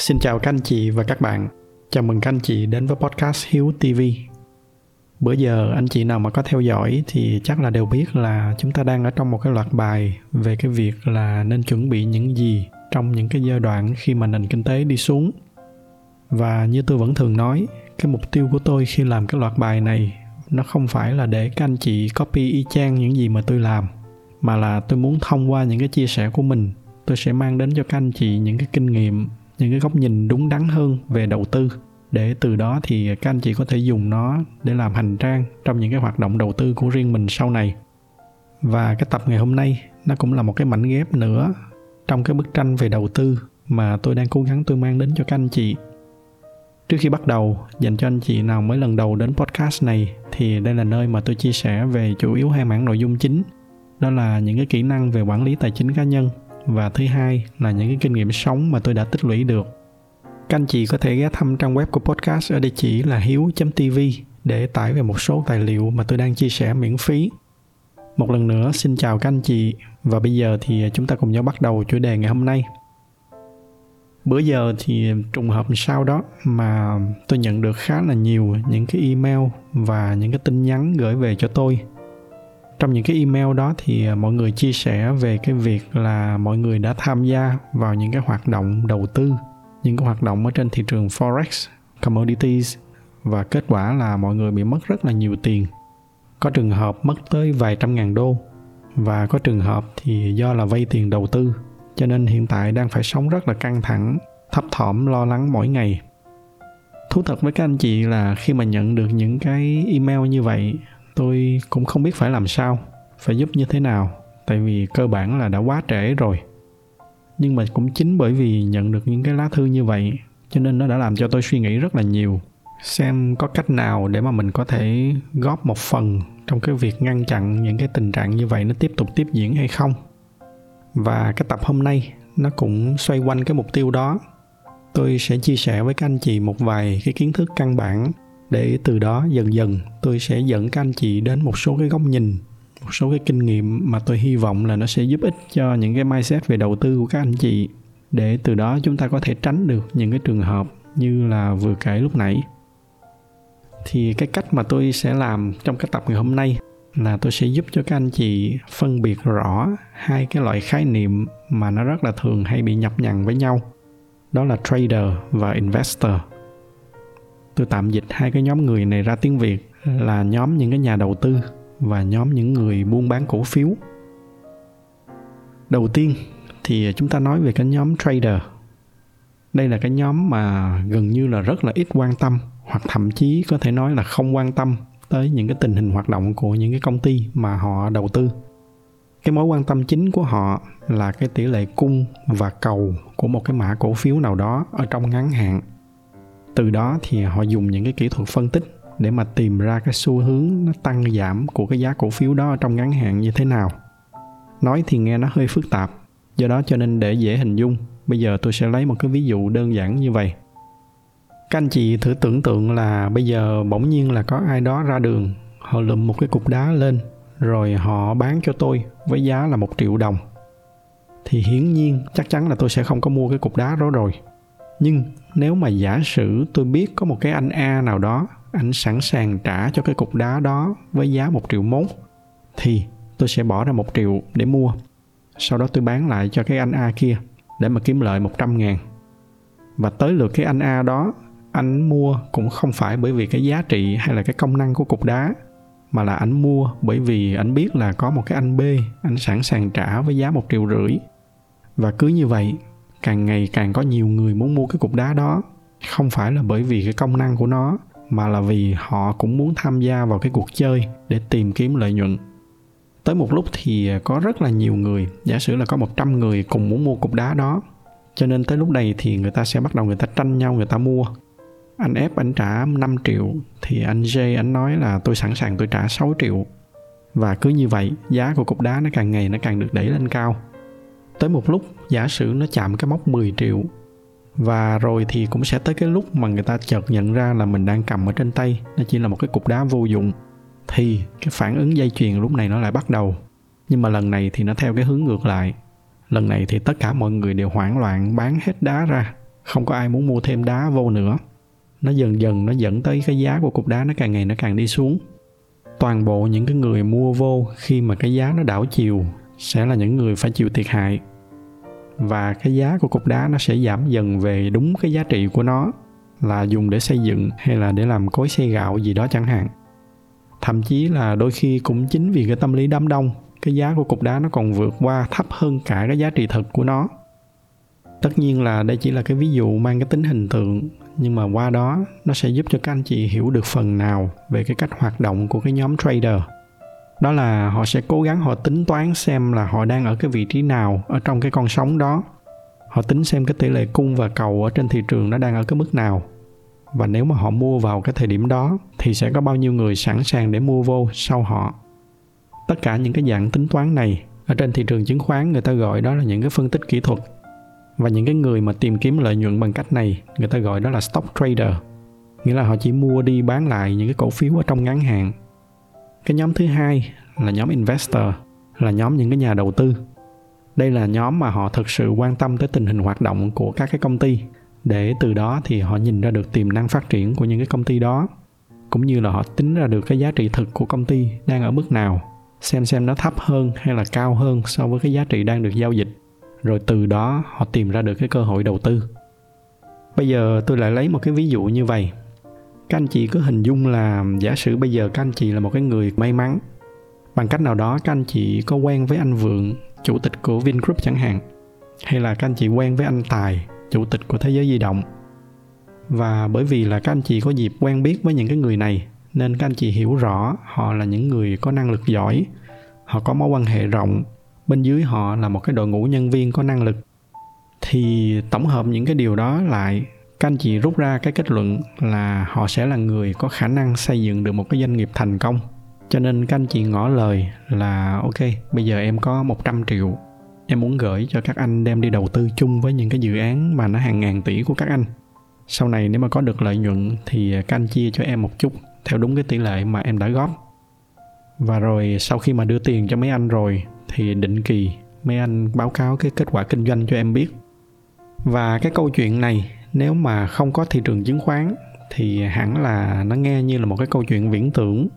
Xin chào các anh chị và các bạn. Chào mừng các anh chị đến với podcast Hiếu TV. Bữa giờ anh chị nào mà có theo dõi thì chắc là đều biết là chúng ta đang ở trong một cái loạt bài về cái việc là nên chuẩn bị những gì trong những cái giai đoạn khi mà nền kinh tế đi xuống. Và như tôi vẫn thường nói, cái mục tiêu của tôi khi làm cái loạt bài này nó không phải là để các anh chị copy y chang những gì mà tôi làm mà là tôi muốn thông qua những cái chia sẻ của mình tôi sẽ mang đến cho các anh chị những cái kinh nghiệm những cái góc nhìn đúng đắn hơn về đầu tư. Để từ đó thì các anh chị có thể dùng nó để làm hành trang trong những cái hoạt động đầu tư của riêng mình sau này. Và cái tập ngày hôm nay nó cũng là một cái mảnh ghép nữa trong cái bức tranh về đầu tư mà tôi đang cố gắng tôi mang đến cho các anh chị. Trước khi bắt đầu, dành cho anh chị nào mới lần đầu đến podcast này thì đây là nơi mà tôi chia sẻ về chủ yếu hai mảng nội dung chính. Đó là những cái kỹ năng về quản lý tài chính cá nhân và thứ hai là những cái kinh nghiệm sống mà tôi đã tích lũy được. Các anh chị có thể ghé thăm trang web của podcast ở địa chỉ là hiếu.tv để tải về một số tài liệu mà tôi đang chia sẻ miễn phí. Một lần nữa, xin chào các anh chị. Và bây giờ thì chúng ta cùng nhau bắt đầu chủ đề ngày hôm nay. Bữa giờ thì trùng hợp sau đó mà tôi nhận được khá là nhiều những cái email và những cái tin nhắn gửi về cho tôi trong những cái email đó thì à, mọi người chia sẻ về cái việc là mọi người đã tham gia vào những cái hoạt động đầu tư, những cái hoạt động ở trên thị trường forex, commodities, và kết quả là mọi người bị mất rất là nhiều tiền. Có trường hợp mất tới vài trăm ngàn đô, và có trường hợp thì do là vay tiền đầu tư, cho nên hiện tại đang phải sống rất là căng thẳng, thấp thỏm, lo lắng mỗi ngày. Thú thật với các anh chị là khi mà nhận được những cái email như vậy tôi cũng không biết phải làm sao, phải giúp như thế nào, tại vì cơ bản là đã quá trễ rồi. Nhưng mà cũng chính bởi vì nhận được những cái lá thư như vậy, cho nên nó đã làm cho tôi suy nghĩ rất là nhiều. Xem có cách nào để mà mình có thể góp một phần trong cái việc ngăn chặn những cái tình trạng như vậy nó tiếp tục tiếp diễn hay không. Và cái tập hôm nay nó cũng xoay quanh cái mục tiêu đó. Tôi sẽ chia sẻ với các anh chị một vài cái kiến thức căn bản để từ đó dần dần tôi sẽ dẫn các anh chị đến một số cái góc nhìn, một số cái kinh nghiệm mà tôi hy vọng là nó sẽ giúp ích cho những cái mindset về đầu tư của các anh chị. Để từ đó chúng ta có thể tránh được những cái trường hợp như là vừa kể lúc nãy. Thì cái cách mà tôi sẽ làm trong cái tập ngày hôm nay là tôi sẽ giúp cho các anh chị phân biệt rõ hai cái loại khái niệm mà nó rất là thường hay bị nhập nhằng với nhau. Đó là trader và investor tôi tạm dịch hai cái nhóm người này ra tiếng việt là nhóm những cái nhà đầu tư và nhóm những người buôn bán cổ phiếu. Đầu tiên thì chúng ta nói về cái nhóm trader. Đây là cái nhóm mà gần như là rất là ít quan tâm hoặc thậm chí có thể nói là không quan tâm tới những cái tình hình hoạt động của những cái công ty mà họ đầu tư. Cái mối quan tâm chính của họ là cái tỷ lệ cung và cầu của một cái mã cổ phiếu nào đó ở trong ngắn hạn từ đó thì họ dùng những cái kỹ thuật phân tích để mà tìm ra cái xu hướng nó tăng giảm của cái giá cổ phiếu đó trong ngắn hạn như thế nào. Nói thì nghe nó hơi phức tạp, do đó cho nên để dễ hình dung, bây giờ tôi sẽ lấy một cái ví dụ đơn giản như vậy. Các anh chị thử tưởng tượng là bây giờ bỗng nhiên là có ai đó ra đường, họ lùm một cái cục đá lên, rồi họ bán cho tôi với giá là một triệu đồng. Thì hiển nhiên chắc chắn là tôi sẽ không có mua cái cục đá đó rồi. Nhưng nếu mà giả sử tôi biết có một cái anh a nào đó, anh sẵn sàng trả cho cái cục đá đó với giá một triệu mốt, thì tôi sẽ bỏ ra một triệu để mua. Sau đó tôi bán lại cho cái anh a kia để mà kiếm lợi 100 ngàn. Và tới lượt cái anh A đó, anh mua cũng không phải bởi vì cái giá trị hay là cái công năng của cục đá, mà là anh mua bởi vì anh biết là có một cái anh B, anh sẵn sàng trả với giá một triệu rưỡi. Và cứ như vậy càng ngày càng có nhiều người muốn mua cái cục đá đó. Không phải là bởi vì cái công năng của nó, mà là vì họ cũng muốn tham gia vào cái cuộc chơi để tìm kiếm lợi nhuận. Tới một lúc thì có rất là nhiều người, giả sử là có 100 người cùng muốn mua cục đá đó. Cho nên tới lúc này thì người ta sẽ bắt đầu người ta tranh nhau người ta mua. Anh ép anh trả 5 triệu thì anh J anh nói là tôi sẵn sàng tôi trả 6 triệu và cứ như vậy, giá của cục đá nó càng ngày nó càng được đẩy lên cao tới một lúc, giả sử nó chạm cái mốc 10 triệu, và rồi thì cũng sẽ tới cái lúc mà người ta chợt nhận ra là mình đang cầm ở trên tay, nó chỉ là một cái cục đá vô dụng, thì cái phản ứng dây chuyền lúc này nó lại bắt đầu. Nhưng mà lần này thì nó theo cái hướng ngược lại. Lần này thì tất cả mọi người đều hoảng loạn, bán hết đá ra, không có ai muốn mua thêm đá vô nữa. Nó dần dần nó dẫn tới cái giá của cục đá nó càng ngày nó càng đi xuống. Toàn bộ những cái người mua vô, khi mà cái giá nó đảo chiều, sẽ là những người phải chịu thiệt hại và cái giá của cục đá nó sẽ giảm dần về đúng cái giá trị của nó là dùng để xây dựng hay là để làm cối xay gạo gì đó chẳng hạn. Thậm chí là đôi khi cũng chính vì cái tâm lý đám đông, cái giá của cục đá nó còn vượt qua thấp hơn cả cái giá trị thực của nó. Tất nhiên là đây chỉ là cái ví dụ mang cái tính hình tượng, nhưng mà qua đó nó sẽ giúp cho các anh chị hiểu được phần nào về cái cách hoạt động của cái nhóm trader đó là họ sẽ cố gắng họ tính toán xem là họ đang ở cái vị trí nào ở trong cái con sóng đó. Họ tính xem cái tỷ lệ cung và cầu ở trên thị trường nó đang ở cái mức nào. Và nếu mà họ mua vào cái thời điểm đó, thì sẽ có bao nhiêu người sẵn sàng để mua vô sau họ. Tất cả những cái dạng tính toán này ở trên thị trường chứng khoán người ta gọi đó là những cái phân tích kỹ thuật. Và những cái người mà tìm kiếm lợi nhuận bằng cách này, người ta gọi đó là stock trader. Nghĩa là họ chỉ mua đi bán lại những cái cổ phiếu ở trong ngắn hạn cái nhóm thứ hai là nhóm investor, là nhóm những cái nhà đầu tư. Đây là nhóm mà họ thực sự quan tâm tới tình hình hoạt động của các cái công ty. Để từ đó thì họ nhìn ra được tiềm năng phát triển của những cái công ty đó, cũng như là họ tính ra được cái giá trị thực của công ty đang ở mức nào, xem xem nó thấp hơn hay là cao hơn so với cái giá trị đang được giao dịch. Rồi từ đó họ tìm ra được cái cơ hội đầu tư. Bây giờ tôi lại lấy một cái ví dụ như vậy các anh chị cứ hình dung là giả sử bây giờ các anh chị là một cái người may mắn, bằng cách nào đó các anh chị có quen với anh vượng, chủ tịch của vingroup chẳng hạn, hay là các anh chị quen với anh tài, chủ tịch của thế giới di động. Và bởi vì là các anh chị có dịp quen biết với những cái người này, nên các anh chị hiểu rõ họ là những người có năng lực giỏi, họ có mối quan hệ rộng, bên dưới họ là một cái đội ngũ nhân viên có năng lực, thì tổng hợp những cái điều đó lại các anh chị rút ra cái kết luận là họ sẽ là người có khả năng xây dựng được một cái doanh nghiệp thành công. Cho nên các anh chị ngỏ lời là, ok, bây giờ em có 100 triệu, em muốn gửi cho các anh đem đi đầu tư chung với những cái dự án mà nó hàng ngàn tỷ của các anh. Sau này nếu mà có được lợi nhuận thì các anh chia cho em một chút theo đúng cái tỷ lệ mà em đã góp. Và rồi sau khi mà đưa tiền cho mấy anh rồi thì định kỳ mấy anh báo cáo cái kết quả kinh doanh cho em biết. Và cái câu chuyện này nếu mà không có thị trường chứng khoán thì hẳn là nó nghe như là một cái câu chuyện viễn tưởng.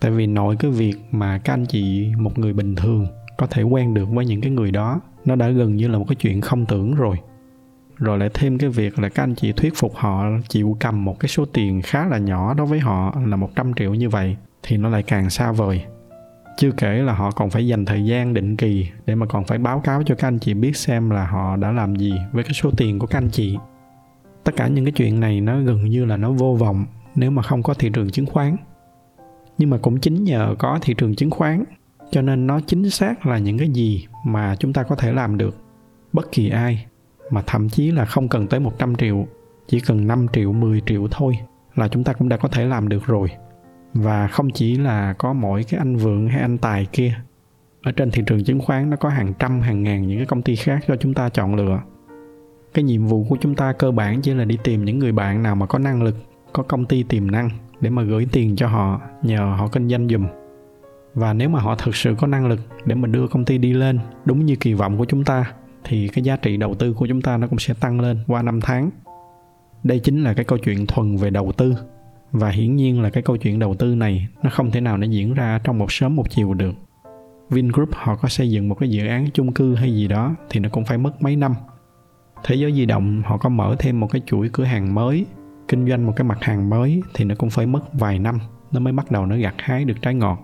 Tại vì nội cái việc mà các anh chị, một người bình thường, có thể quen được với những cái người đó, nó đã gần như là một cái chuyện không tưởng rồi. Rồi lại thêm cái việc là các anh chị thuyết phục họ chịu cầm một cái số tiền khá là nhỏ đối với họ là 100 triệu như vậy thì nó lại càng xa vời. Chưa kể là họ còn phải dành thời gian định kỳ để mà còn phải báo cáo cho các anh chị biết xem là họ đã làm gì với cái số tiền của các anh chị tất cả những cái chuyện này nó gần như là nó vô vọng nếu mà không có thị trường chứng khoán. Nhưng mà cũng chính nhờ có thị trường chứng khoán, cho nên nó chính xác là những cái gì mà chúng ta có thể làm được. Bất kỳ ai mà thậm chí là không cần tới 100 triệu, chỉ cần 5 triệu 10 triệu thôi là chúng ta cũng đã có thể làm được rồi. Và không chỉ là có mỗi cái anh vượng hay anh tài kia, ở trên thị trường chứng khoán nó có hàng trăm, hàng ngàn những cái công ty khác cho chúng ta chọn lựa cái nhiệm vụ của chúng ta cơ bản chỉ là đi tìm những người bạn nào mà có năng lực, có công ty tiềm năng để mà gửi tiền cho họ, nhờ họ kinh doanh dùm và nếu mà họ thực sự có năng lực để mà đưa công ty đi lên đúng như kỳ vọng của chúng ta, thì cái giá trị đầu tư của chúng ta nó cũng sẽ tăng lên qua năm tháng. Đây chính là cái câu chuyện thuần về đầu tư. Và hiển nhiên là cái câu chuyện đầu tư này nó không thể nào nó diễn ra trong một sớm một chiều được. Vingroup họ có xây dựng một cái dự án chung cư hay gì đó thì nó cũng phải mất mấy năm thế giới di động, họ có mở thêm một cái chuỗi cửa hàng mới, kinh doanh một cái mặt hàng mới thì nó cũng phải mất vài năm, nó mới bắt đầu nó gặt hái được trái ngọt.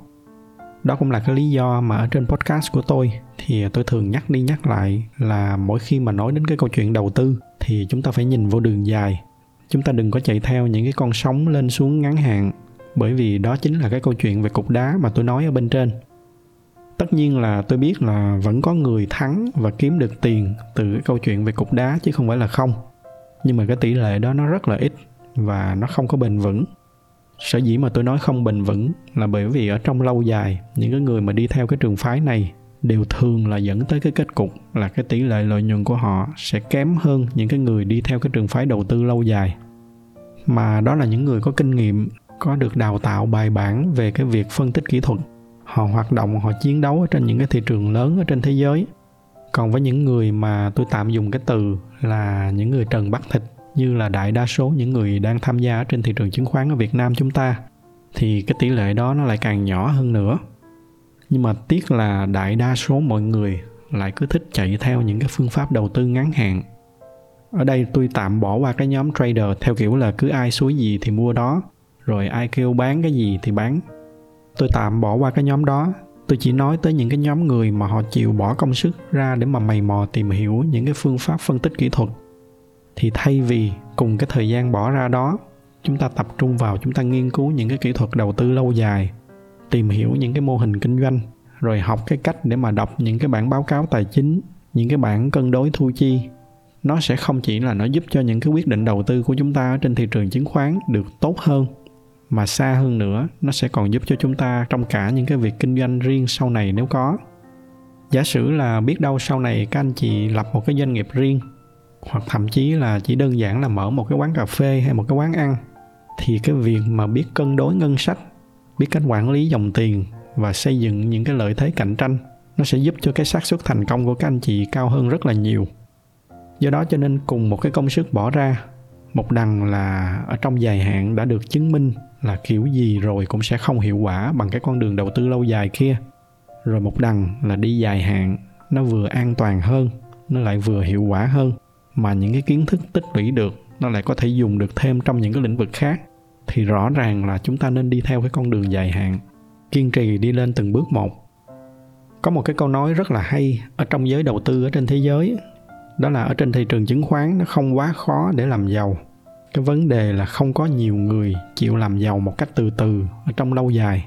Đó cũng là cái lý do mà ở trên podcast của tôi thì tôi thường nhắc đi nhắc lại là mỗi khi mà nói đến cái câu chuyện đầu tư thì chúng ta phải nhìn vô đường dài. Chúng ta đừng có chạy theo những cái con sóng lên xuống ngắn hạn, bởi vì đó chính là cái câu chuyện về cục đá mà tôi nói ở bên trên tất nhiên là tôi biết là vẫn có người thắng và kiếm được tiền từ cái câu chuyện về cục đá chứ không phải là không. Nhưng mà cái tỷ lệ đó nó rất là ít và nó không có bền vững. Sở dĩ mà tôi nói không bền vững là bởi vì ở trong lâu dài, những cái người mà đi theo cái trường phái này đều thường là dẫn tới cái kết cục là cái tỷ lệ lợi nhuận của họ sẽ kém hơn những cái người đi theo cái trường phái đầu tư lâu dài. Mà đó là những người có kinh nghiệm, có được đào tạo bài bản về cái việc phân tích kỹ thuật họ hoạt động, họ chiến đấu ở trên những cái thị trường lớn ở trên thế giới. Còn với những người mà tôi tạm dùng cái từ là những người trần bắt thịt, như là đại đa số những người đang tham gia trên thị trường chứng khoán ở Việt Nam chúng ta, thì cái tỷ lệ đó nó lại càng nhỏ hơn nữa. Nhưng mà tiếc là đại đa số mọi người lại cứ thích chạy theo những cái phương pháp đầu tư ngắn hạn. Ở đây tôi tạm bỏ qua cái nhóm trader theo kiểu là cứ ai suối gì thì mua đó, rồi ai kêu bán cái gì thì bán tôi tạm bỏ qua cái nhóm đó. Tôi chỉ nói tới những cái nhóm người mà họ chịu bỏ công sức ra để mà mày mò tìm hiểu những cái phương pháp phân tích kỹ thuật. Thì thay vì cùng cái thời gian bỏ ra đó, chúng ta tập trung vào chúng ta nghiên cứu những cái kỹ thuật đầu tư lâu dài, tìm hiểu những cái mô hình kinh doanh, rồi học cái cách để mà đọc những cái bản báo cáo tài chính, những cái bản cân đối thu chi. Nó sẽ không chỉ là nó giúp cho những cái quyết định đầu tư của chúng ta ở trên thị trường chứng khoán được tốt hơn mà xa hơn nữa, nó sẽ còn giúp cho chúng ta trong cả những cái việc kinh doanh riêng sau này nếu có. Giả sử là biết đâu sau này các anh chị lập một cái doanh nghiệp riêng, hoặc thậm chí là chỉ đơn giản là mở một cái quán cà phê hay một cái quán ăn, thì cái việc mà biết cân đối ngân sách, biết cách quản lý dòng tiền và xây dựng những cái lợi thế cạnh tranh, nó sẽ giúp cho cái xác suất thành công của các anh chị cao hơn rất là nhiều. Do đó cho nên cùng một cái công sức bỏ ra, một đằng là ở trong dài hạn đã được chứng minh là kiểu gì rồi cũng sẽ không hiệu quả bằng cái con đường đầu tư lâu dài kia. Rồi một đằng là đi dài hạn, nó vừa an toàn hơn, nó lại vừa hiệu quả hơn. Mà những cái kiến thức tích lũy được, nó lại có thể dùng được thêm trong những cái lĩnh vực khác. Thì rõ ràng là chúng ta nên đi theo cái con đường dài hạn. Kiên trì đi lên từng bước một. Có một cái câu nói rất là hay ở trong giới đầu tư ở trên thế giới, đó là ở trên thị trường chứng khoán nó không quá khó để làm giàu cái vấn đề là không có nhiều người chịu làm giàu một cách từ từ ở trong lâu dài.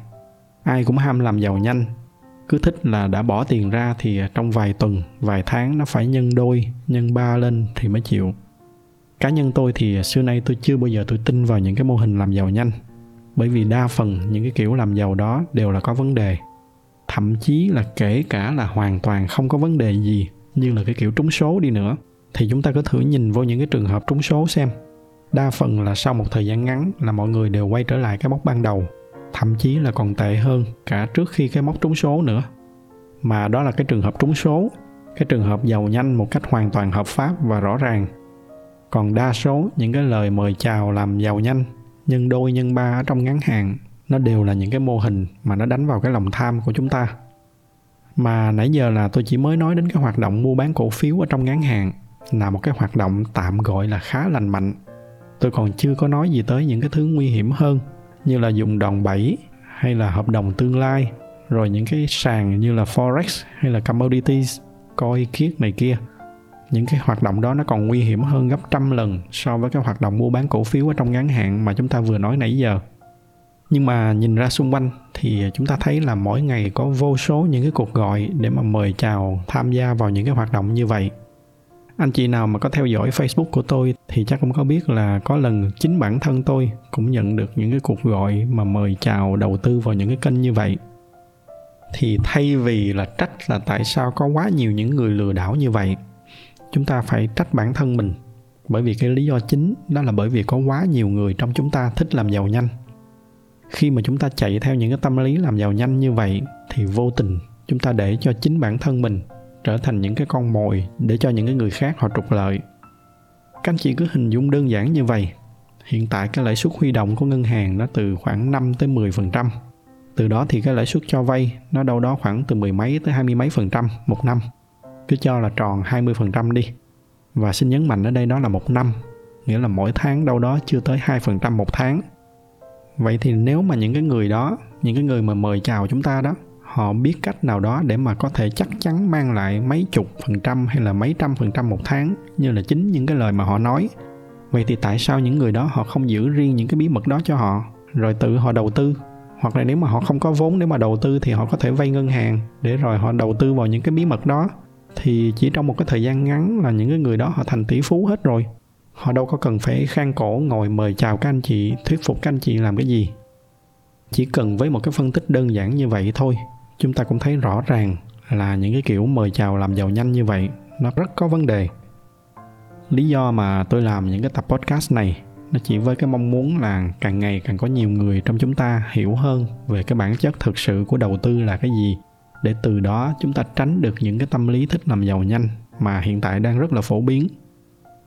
Ai cũng ham làm giàu nhanh. Cứ thích là đã bỏ tiền ra thì trong vài tuần, vài tháng nó phải nhân đôi, nhân ba lên thì mới chịu. Cá nhân tôi thì xưa nay tôi chưa bao giờ tôi tin vào những cái mô hình làm giàu nhanh. Bởi vì đa phần những cái kiểu làm giàu đó đều là có vấn đề. Thậm chí là kể cả là hoàn toàn không có vấn đề gì như là cái kiểu trúng số đi nữa. Thì chúng ta có thử nhìn vô những cái trường hợp trúng số xem đa phần là sau một thời gian ngắn là mọi người đều quay trở lại cái mốc ban đầu, thậm chí là còn tệ hơn cả trước khi cái mốc trúng số nữa. Mà đó là cái trường hợp trúng số, cái trường hợp giàu nhanh một cách hoàn toàn hợp pháp và rõ ràng. Còn đa số những cái lời mời chào làm giàu nhanh, nhân đôi nhân ba ở trong ngắn hạn, nó đều là những cái mô hình mà nó đánh vào cái lòng tham của chúng ta. Mà nãy giờ là tôi chỉ mới nói đến cái hoạt động mua bán cổ phiếu ở trong ngắn hạn, là một cái hoạt động tạm gọi là khá lành mạnh tôi còn chưa có nói gì tới những cái thứ nguy hiểm hơn, như là dùng đòn bẩy hay là hợp đồng tương lai, rồi những cái sàn như là forex hay là commodities, coi kiết này kia. Những cái hoạt động đó nó còn nguy hiểm hơn gấp trăm lần so với cái hoạt động mua bán cổ phiếu ở trong ngắn hạn mà chúng ta vừa nói nãy giờ. Nhưng mà nhìn ra xung quanh thì chúng ta thấy là mỗi ngày có vô số những cái cuộc gọi để mà mời chào, tham gia vào những cái hoạt động như vậy anh chị nào mà có theo dõi facebook của tôi thì chắc cũng có biết là có lần chính bản thân tôi cũng nhận được những cái cuộc gọi mà mời chào đầu tư vào những cái kênh như vậy. Thì thay vì là trách là tại sao có quá nhiều những người lừa đảo như vậy, chúng ta phải trách bản thân mình. Bởi vì cái lý do chính đó là bởi vì có quá nhiều người trong chúng ta thích làm giàu nhanh. Khi mà chúng ta chạy theo những cái tâm lý làm giàu nhanh như vậy thì vô tình chúng ta để cho chính bản thân mình trở thành những cái con mồi để cho những cái người khác họ trục lợi. Các anh chị cứ hình dung đơn giản như vậy. Hiện tại cái lãi suất huy động của ngân hàng nó từ khoảng 5 tới 10 phần trăm. Từ đó thì cái lãi suất cho vay nó đâu đó khoảng từ mười mấy tới hai mươi mấy phần trăm một năm. Cứ cho là tròn 20 phần trăm đi. Và xin nhấn mạnh ở đây đó là một năm, nghĩa là mỗi tháng đâu đó chưa tới 2 phần trăm một tháng. Vậy thì nếu mà những cái người đó, những cái người mà mời chào chúng ta đó họ biết cách nào đó để mà có thể chắc chắn mang lại mấy chục phần trăm hay là mấy trăm phần trăm một tháng, như là chính những cái lời mà họ nói. Vậy thì tại sao những người đó họ không giữ riêng những cái bí mật đó cho họ, rồi tự họ đầu tư? Hoặc là nếu mà họ không có vốn để mà đầu tư thì họ có thể vay ngân hàng để rồi họ đầu tư vào những cái bí mật đó. Thì chỉ trong một cái thời gian ngắn là những cái người đó họ thành tỷ phú hết rồi. Họ đâu có cần phải khang cổ ngồi mời chào các anh chị, thuyết phục các anh chị làm cái gì. Chỉ cần với một cái phân tích đơn giản như vậy thôi chúng ta cũng thấy rõ ràng là những cái kiểu mời chào làm giàu nhanh như vậy, nó rất có vấn đề. Lý do mà tôi làm những cái tập podcast này, nó chỉ với cái mong muốn là càng ngày càng có nhiều người trong chúng ta hiểu hơn về cái bản chất thực sự của đầu tư là cái gì, để từ đó chúng ta tránh được những cái tâm lý thích làm giàu nhanh mà hiện tại đang rất là phổ biến.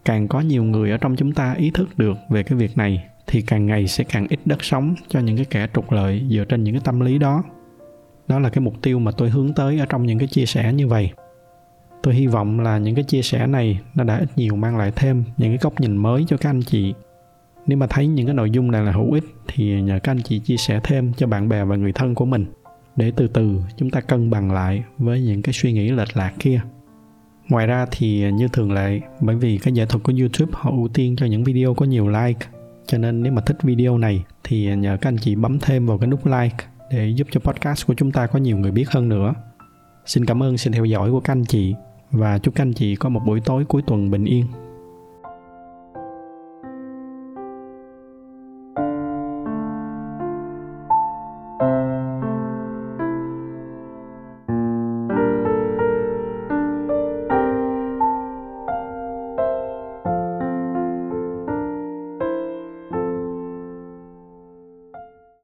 Càng có nhiều người ở trong chúng ta ý thức được về cái việc này, thì càng ngày sẽ càng ít đất sống cho những cái kẻ trục lợi dựa trên những cái tâm lý đó đó là cái mục tiêu mà tôi hướng tới ở trong những cái chia sẻ như vậy. Tôi hy vọng là những cái chia sẻ này nó đã ít nhiều mang lại thêm những cái góc nhìn mới cho các anh chị. Nếu mà thấy những cái nội dung này là hữu ích thì nhờ các anh chị chia sẻ thêm cho bạn bè và người thân của mình để từ từ chúng ta cân bằng lại với những cái suy nghĩ lệch lạc kia. Ngoài ra thì như thường lệ, bởi vì cái giải thuật của youtube họ ưu tiên cho những video có nhiều like, cho nên nếu mà thích video này thì nhờ các anh chị bấm thêm vào cái nút like để giúp cho podcast của chúng ta có nhiều người biết hơn nữa. Xin cảm ơn sự theo dõi của các anh chị và chúc các anh chị có một buổi tối cuối tuần bình yên.